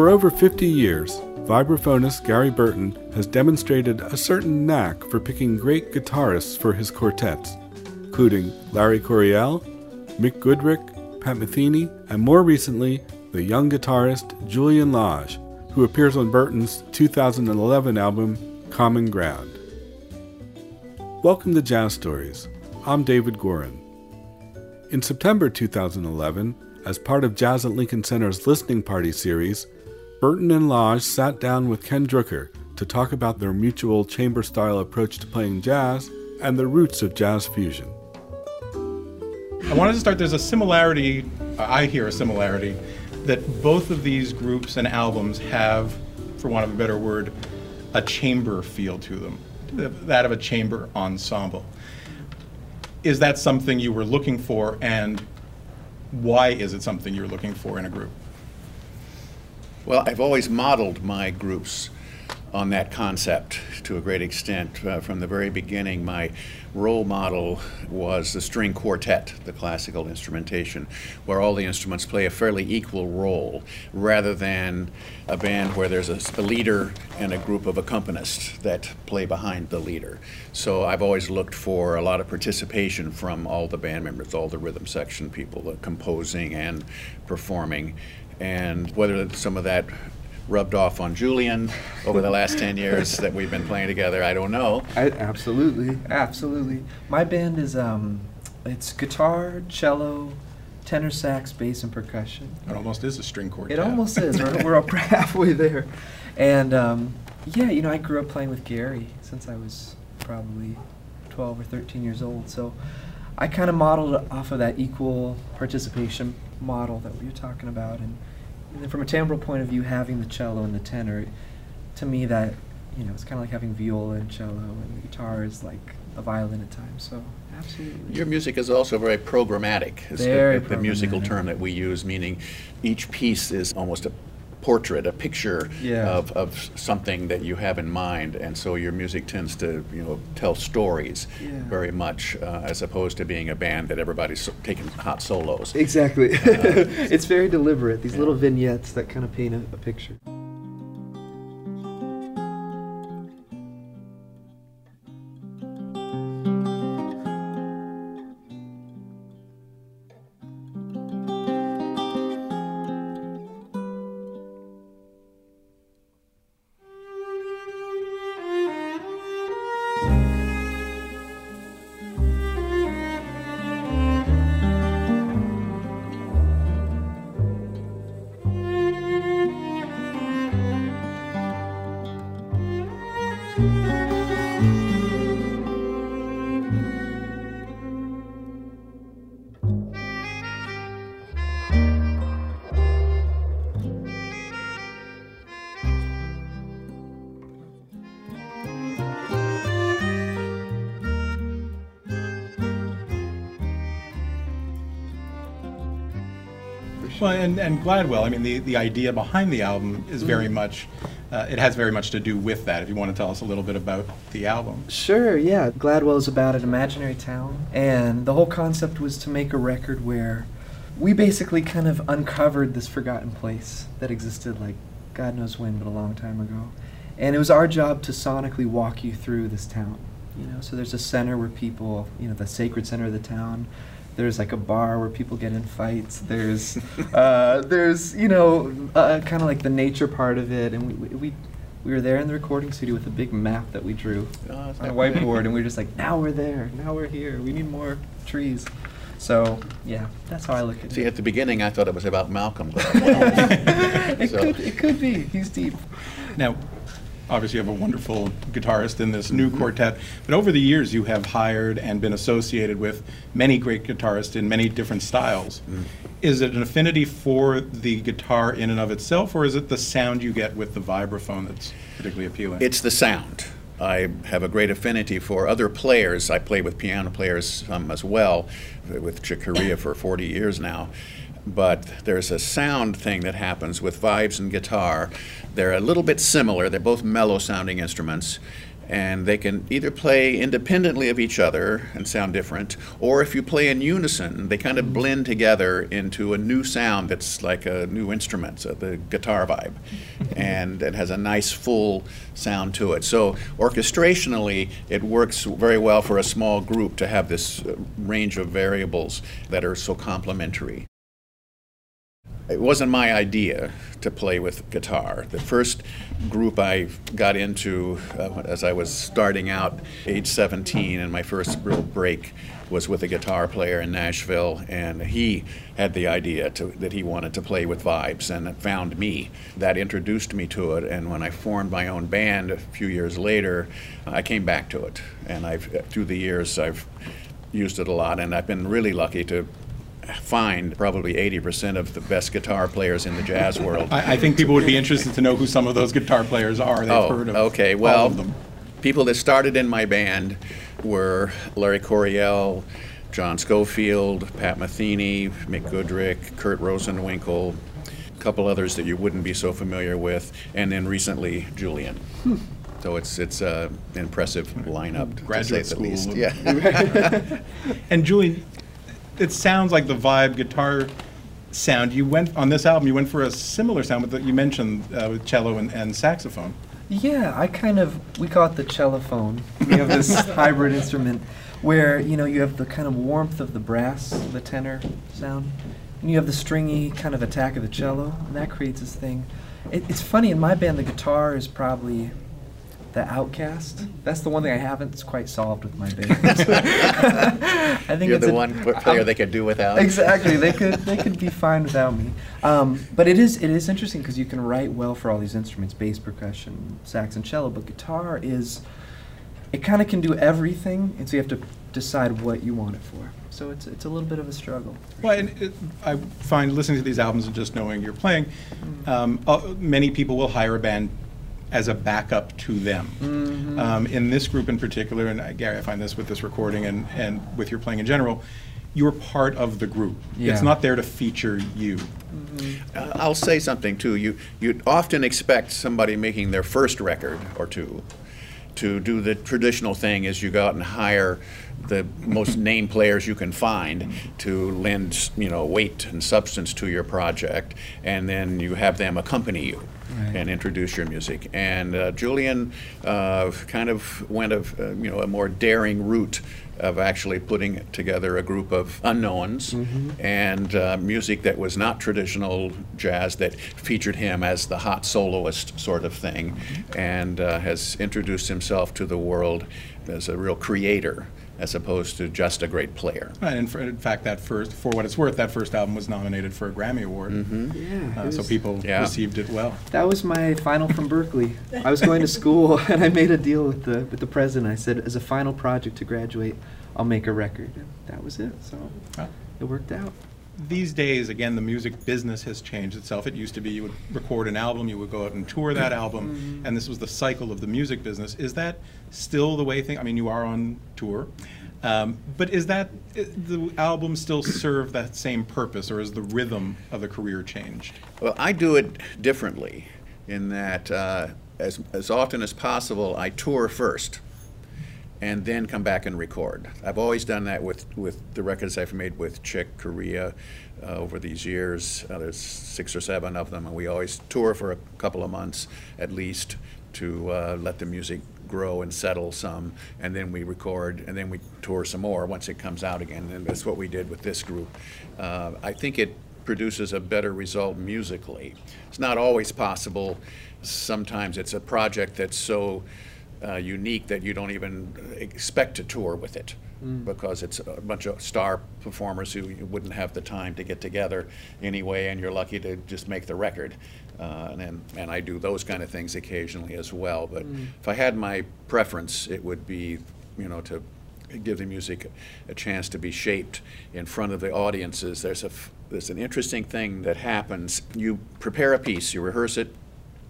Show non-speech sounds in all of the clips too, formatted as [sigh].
For over 50 years, vibraphonist Gary Burton has demonstrated a certain knack for picking great guitarists for his quartets, including Larry Coryell, Mick Goodrick, Pat Metheny, and more recently, the young guitarist Julian Lage, who appears on Burton's 2011 album Common Ground. Welcome to Jazz Stories. I'm David Gorin. In September 2011, as part of Jazz at Lincoln Center's Listening Party series, Burton and Lage sat down with Ken Drucker to talk about their mutual chamber style approach to playing jazz and the roots of jazz fusion. I wanted to start, there's a similarity, uh, I hear a similarity, that both of these groups and albums have, for want of a better word, a chamber feel to them, that of a chamber ensemble. Is that something you were looking for, and why is it something you're looking for in a group? Well, I've always modeled my groups on that concept to a great extent. Uh, from the very beginning, my role model was the string quartet, the classical instrumentation, where all the instruments play a fairly equal role, rather than a band where there's a, a leader and a group of accompanists that play behind the leader. So I've always looked for a lot of participation from all the band members, all the rhythm section people, composing and performing. And whether some of that rubbed off on Julian over the last 10 years that we've been playing together. I don't know. I, absolutely, absolutely. My band is um, it's guitar, cello, tenor sax, bass, and percussion. It almost is a string quartet. It almost is. We're, we're up [laughs] halfway there. And um, yeah, you know, I grew up playing with Gary since I was probably 12 or 13 years old. So I kind of modeled off of that equal participation model that we were talking about. And from a timbral point of view, having the cello and the tenor, to me that you know it's kind of like having viola and cello, and the guitar is like a violin at times. So absolutely. Your music is also very programmatic. It's very the, the musical term that we use, meaning each piece is almost a portrait, a picture yeah. of, of something that you have in mind, and so your music tends to you know tell stories yeah. very much, uh, as opposed to being a band that everybody's so- taking hot solos. Exactly, uh, [laughs] it's very deliberate. These yeah. little vignettes that kind of paint a, a picture. Well, and, and Gladwell, I mean, the, the idea behind the album is very mm. much, uh, it has very much to do with that. If you want to tell us a little bit about the album. Sure, yeah. Gladwell is about an imaginary town, and the whole concept was to make a record where we basically kind of uncovered this forgotten place that existed like God knows when, but a long time ago. And it was our job to sonically walk you through this town. You know, so there's a center where people, you know, the sacred center of the town, there's like a bar where people get in fights. There's, uh, [laughs] there's you know, uh, kind of like the nature part of it, and we, we we were there in the recording studio with a big map that we drew oh, on a whiteboard, and we were just like, now we're there, now we're here. We need more trees. So yeah, that's how I look at See, it. See, at the beginning, I thought it was about Malcolm. [laughs] [laughs] it, so. could, it could be. He's deep. Now, obviously you have a wonderful guitarist in this new mm-hmm. quartet, but over the years you have hired and been associated with many great guitarists in many different styles. Mm. Is it an affinity for the guitar in and of itself, or is it the sound you get with the vibraphone that's particularly appealing? It's the sound. I have a great affinity for other players. I play with piano players um, as well, with Chick Corea for 40 years now but there's a sound thing that happens with vibes and guitar. They're a little bit similar. They're both mellow sounding instruments, and they can either play independently of each other and sound different, or if you play in unison, they kind of blend together into a new sound that's like a new instrument, so the guitar vibe, [laughs] and it has a nice full sound to it. So orchestrationally, it works very well for a small group to have this uh, range of variables that are so complementary. It wasn't my idea to play with guitar. The first group I got into uh, as I was starting out, age 17, and my first real break was with a guitar player in Nashville, and he had the idea to, that he wanted to play with vibes and found me. That introduced me to it, and when I formed my own band a few years later, I came back to it. And I've, through the years, I've used it a lot, and I've been really lucky to find probably 80% of the best guitar players in the jazz [laughs] world. I, I think people would be interested to know who some of those guitar players are. They've oh, heard of okay. Well, of them. people that started in my band were Larry Coryell, John Scofield, Pat Metheny, Mick Goodrick, Kurt Rosenwinkel, a couple others that you wouldn't be so familiar with, and then recently Julian. So it's it's uh, an impressive lineup, to Graduate say the least. Yeah. [laughs] And Julian, it sounds like the vibe guitar sound. You went on this album. You went for a similar sound with the, you mentioned uh, with cello and, and saxophone. Yeah, I kind of we call it the cellophone. We have this [laughs] hybrid instrument where you know you have the kind of warmth of the brass, the tenor sound, and you have the stringy kind of attack of the cello, and that creates this thing. It, it's funny in my band, the guitar is probably the outcast. That's the one thing I haven't quite solved with my [laughs] band. I think You're it's the a- one player I'm- they could do without. Exactly. They could they could be [laughs] fine without me. Um, but it is it is interesting because you can write well for all these instruments: bass, percussion, sax, and cello. But guitar is it kind of can do everything, and so you have to decide what you want it for. So it's it's a little bit of a struggle. Well, and it, I find listening to these albums and just knowing you're playing, Mm. um, uh, many people will hire a band as a backup to them. Mm-hmm. Um, in this group in particular, and uh, Gary, I find this with this recording and, and with your playing in general, you're part of the group. Yeah. It's not there to feature you. Uh, I'll say something too. You you often expect somebody making their first record or two to do the traditional thing is you go out and hire the most [laughs] name players you can find to lend you know weight and substance to your project and then you have them accompany you Right. and introduce your music. And uh, Julian uh, kind of went of uh, you know a more daring route of actually putting together a group of unknowns and uh, music that was not traditional jazz that featured him as the hot soloist sort of thing and uh, has introduced himself to the world as a real creator as opposed to just a great player. And in, for, in fact, that first, for what it's worth, that first album was nominated for a Grammy Award. Yeah. Uh, so people Yeah. received it well. That was my final from Berklee. I was going to school [laughs] and I made a deal with the with the president. I said, as a final project to graduate, I'll make a record. And that was it. So Wow. it worked out. These days, again, the music business has changed itself. It used to be you would record an album, you would go out and tour that album, and this was the cycle of the music business. Is that still the way things? I mean, you are on tour, um, but is that the album still serve that same purpose, or is the rhythm of the career changed? Well, I do it differently in that uh, as, as often as possible, I tour first and then come back and record. I've always done that with, with the records I've made with Chick Corea uh, over these years. Uh, there's six or seven of them, and we always tour for a couple of months at least to uh, let the music grow and settle some, and then we record, and then we tour some more once it comes out again. And that's what we did with this group. Uh, I think it produces a better result musically. It's not always possible. Sometimes it's a project that's so uh, unique that you don't even expect to tour with it because it's a bunch of star performers who you wouldn't have the time to get together anyway, and you're lucky to just make the record. Uh, and, and I do those kind of things occasionally as well. But if I had my preference, it would be, you know, to give the music a chance to be shaped in front of the audiences. There's a f- there's an interesting thing that happens. You prepare a piece, you rehearse it,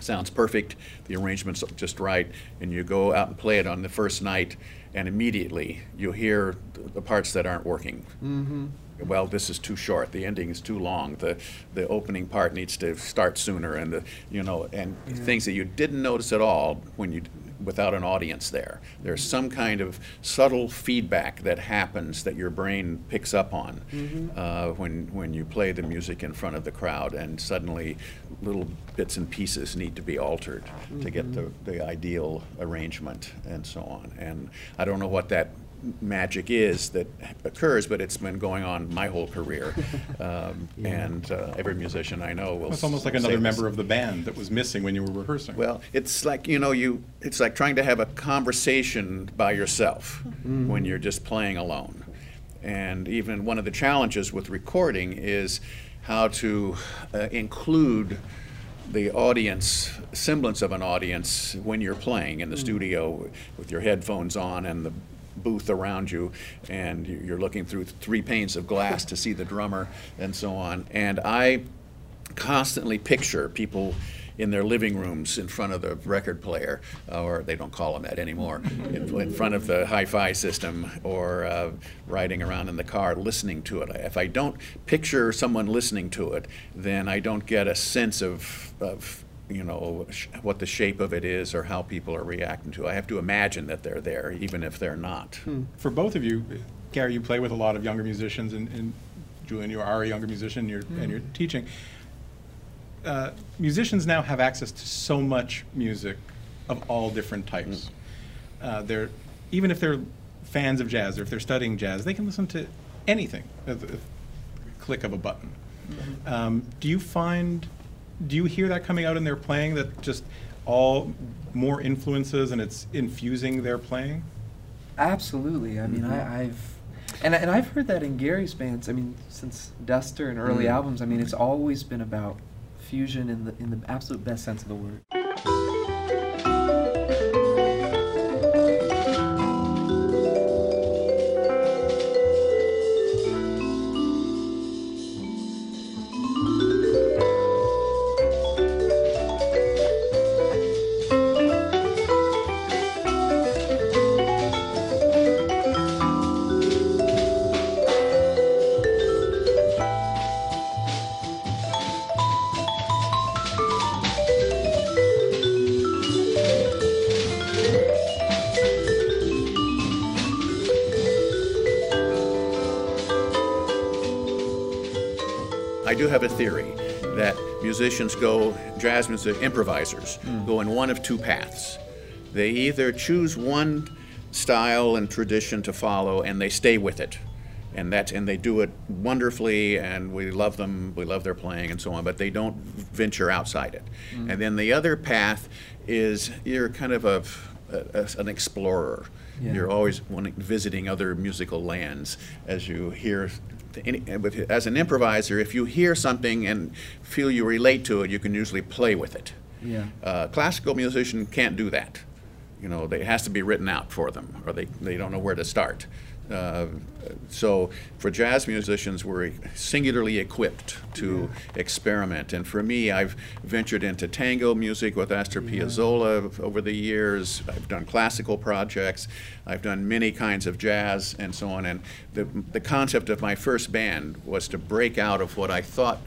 sounds perfect, the arrangement's just right, and you go out and play it on the first night, and immediately you'll hear the parts that aren't working. Mm-hmm. Well, this is too short. The ending is too long. The the opening part needs to start sooner, and the you know and things that you didn't notice at all when you without an audience there. There's some kind of subtle feedback that happens that your brain picks up on uh, when, when you play the music in front of the crowd, and suddenly little bits and pieces need to be altered to get the, the ideal arrangement and so on. And I don't know what that magic is that occurs, but it's been going on my whole career. [laughs] Um, And uh, every musician I know will. It's almost like say another this. member of the band that was missing when you were rehearsing. Well, it's like, you know, you, it's like trying to have a conversation by yourself when you're just playing alone. And even one of the challenges with recording is how to uh, include the audience, semblance of an audience, when you're playing in the studio with your headphones on and the booth around you, and you- you're looking through three panes of glass to see the drummer and so on. And I constantly picture people in their living rooms in front of the record player, or they don't call them that anymore, in, in front of the hi-fi system, or uh, riding around in the car listening to it. If I don't picture someone listening to it, then I don't get a sense of, of you know, what the shape of it is or how people are reacting to it. I have to imagine that they're there, even if they're not. For both of you, Gary, you play with a lot of younger musicians, and, and Julian, you are a younger musician, you're, and you're teaching. Uh, musicians now have access to so much music of all different types. Uh, they're even if they're fans of jazz or if they're studying jazz, they can listen to anything at the click of a button. Um, do you find, do you hear that coming out in their playing that just all more influences and it's infusing their playing? Absolutely. I mean, I, I've and and I've heard that in Gary's bands. I mean, since Duster and early Mm. albums. I mean, it's always been about fusion in the in the absolute best sense of the word. Do have a theory that musicians go, jazz music improvisers hmm. go in one of two paths. They either choose one style and tradition to follow and they stay with it. And that's and they do it wonderfully and we love them, we love their playing and so on, but they don't venture outside it. Hmm. And then the other path is you're kind of a, a- an explorer. Yeah. You're always wanting, visiting other musical lands as you hear. Any, with, as an improviser, if you hear something and feel you relate to it, you can usually play with it. Yeah. Uh, classical musician can't do that. You know, they- it has to be written out for them, or they, they don't know where to start. Uh, so for jazz musicians, we're singularly equipped to experiment. And for me, I've ventured into tango music with Astor Piazzolla over the years. I've done classical projects. I've done many kinds of jazz and so on. And the, the concept of my first band was to break out of what I thought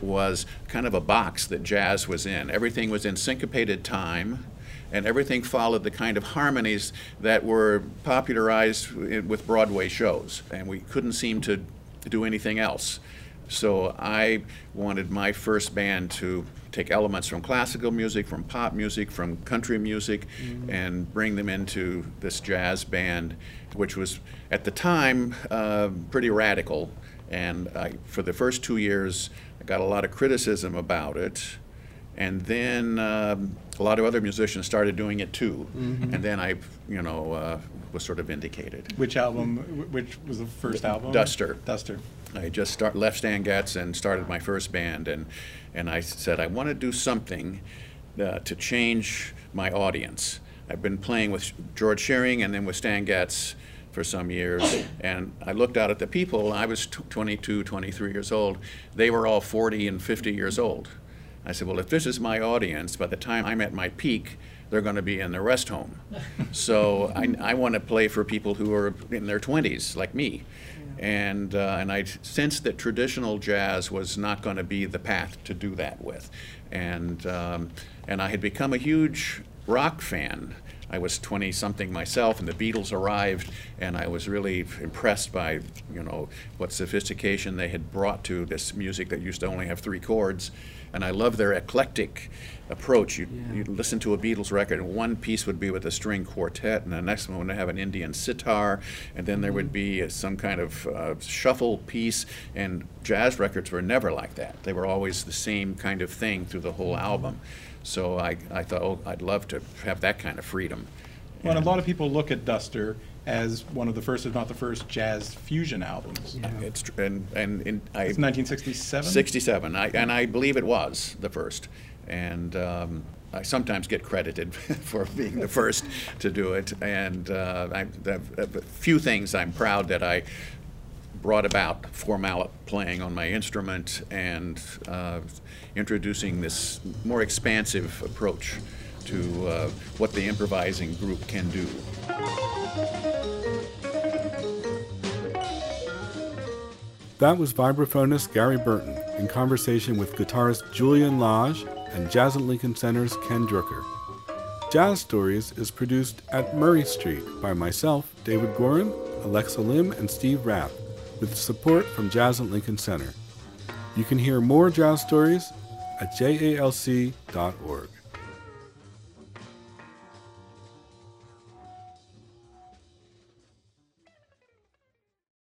was kind of a box that jazz was in. Everything was in syncopated time and everything followed the kind of harmonies that were popularized with Broadway shows, and we couldn't seem to do anything else. So I wanted my first band to take elements from classical music, from pop music, from country music, and bring them into this jazz band, which was at the time uh, pretty radical. And I, for the first two years, I got a lot of criticism about it. And then um, a lot of other musicians started doing it too. And then I, you know, uh, was sort of vindicated. Which album, which was the first album? Duster. Duster. I just start, left Stan Getz and started my first band, and, and I said, I want to do something uh, to change my audience. I've been playing with George Shearing and then with Stan Getz for some years, and I looked out at the people. I was tw 22, 23 years old. They were all 40 and 50 years old. I said, well, if this is my audience, by the time I'm at my peak, they're going to be in the rest home. [laughs] so I, I want to play for people who are in their 20s, like me. And, uh, and I sensed that traditional jazz was not going to be the path to do that with. And, um, and I had become a huge rock fan I was 20 something myself, and the Beatles arrived, and I was really impressed by, you know, what sophistication they had brought to this music that used to only have three chords. And I love their eclectic approach. You'd, Yeah. you'd listen to a Beatles record, and one piece would be with a string quartet, and the next one would have an Indian sitar, and then there would be uh, some kind of uh, shuffle piece. And jazz records were never like that. They were always the same kind of thing through the whole album. So I, I thought, oh, I'd love to have that kind of freedom. Well, and a lot of people look at Duster as one of the first, if not the first, jazz fusion albums. Yeah. It's tr- and and, in I It's 1967. 67, I, and I believe it was the first. And um, I sometimes get credited [laughs] for being the first to do it. And uh, I, the, the few things I'm proud that I brought about four-mallet playing on my instrument and uh, introducing this more expansive approach to uh, what the improvising group can do. That was vibraphonist Gary Burton in conversation with guitarist Julian Lage and Jazz at Lincoln Center's Ken Drucker. Jazz Stories is produced at Murray Street by myself, David Gorin, Alexa Lim, and Steve Rapp, with support from Jazz at Lincoln Center. You can hear more jazz stories at jalc.org.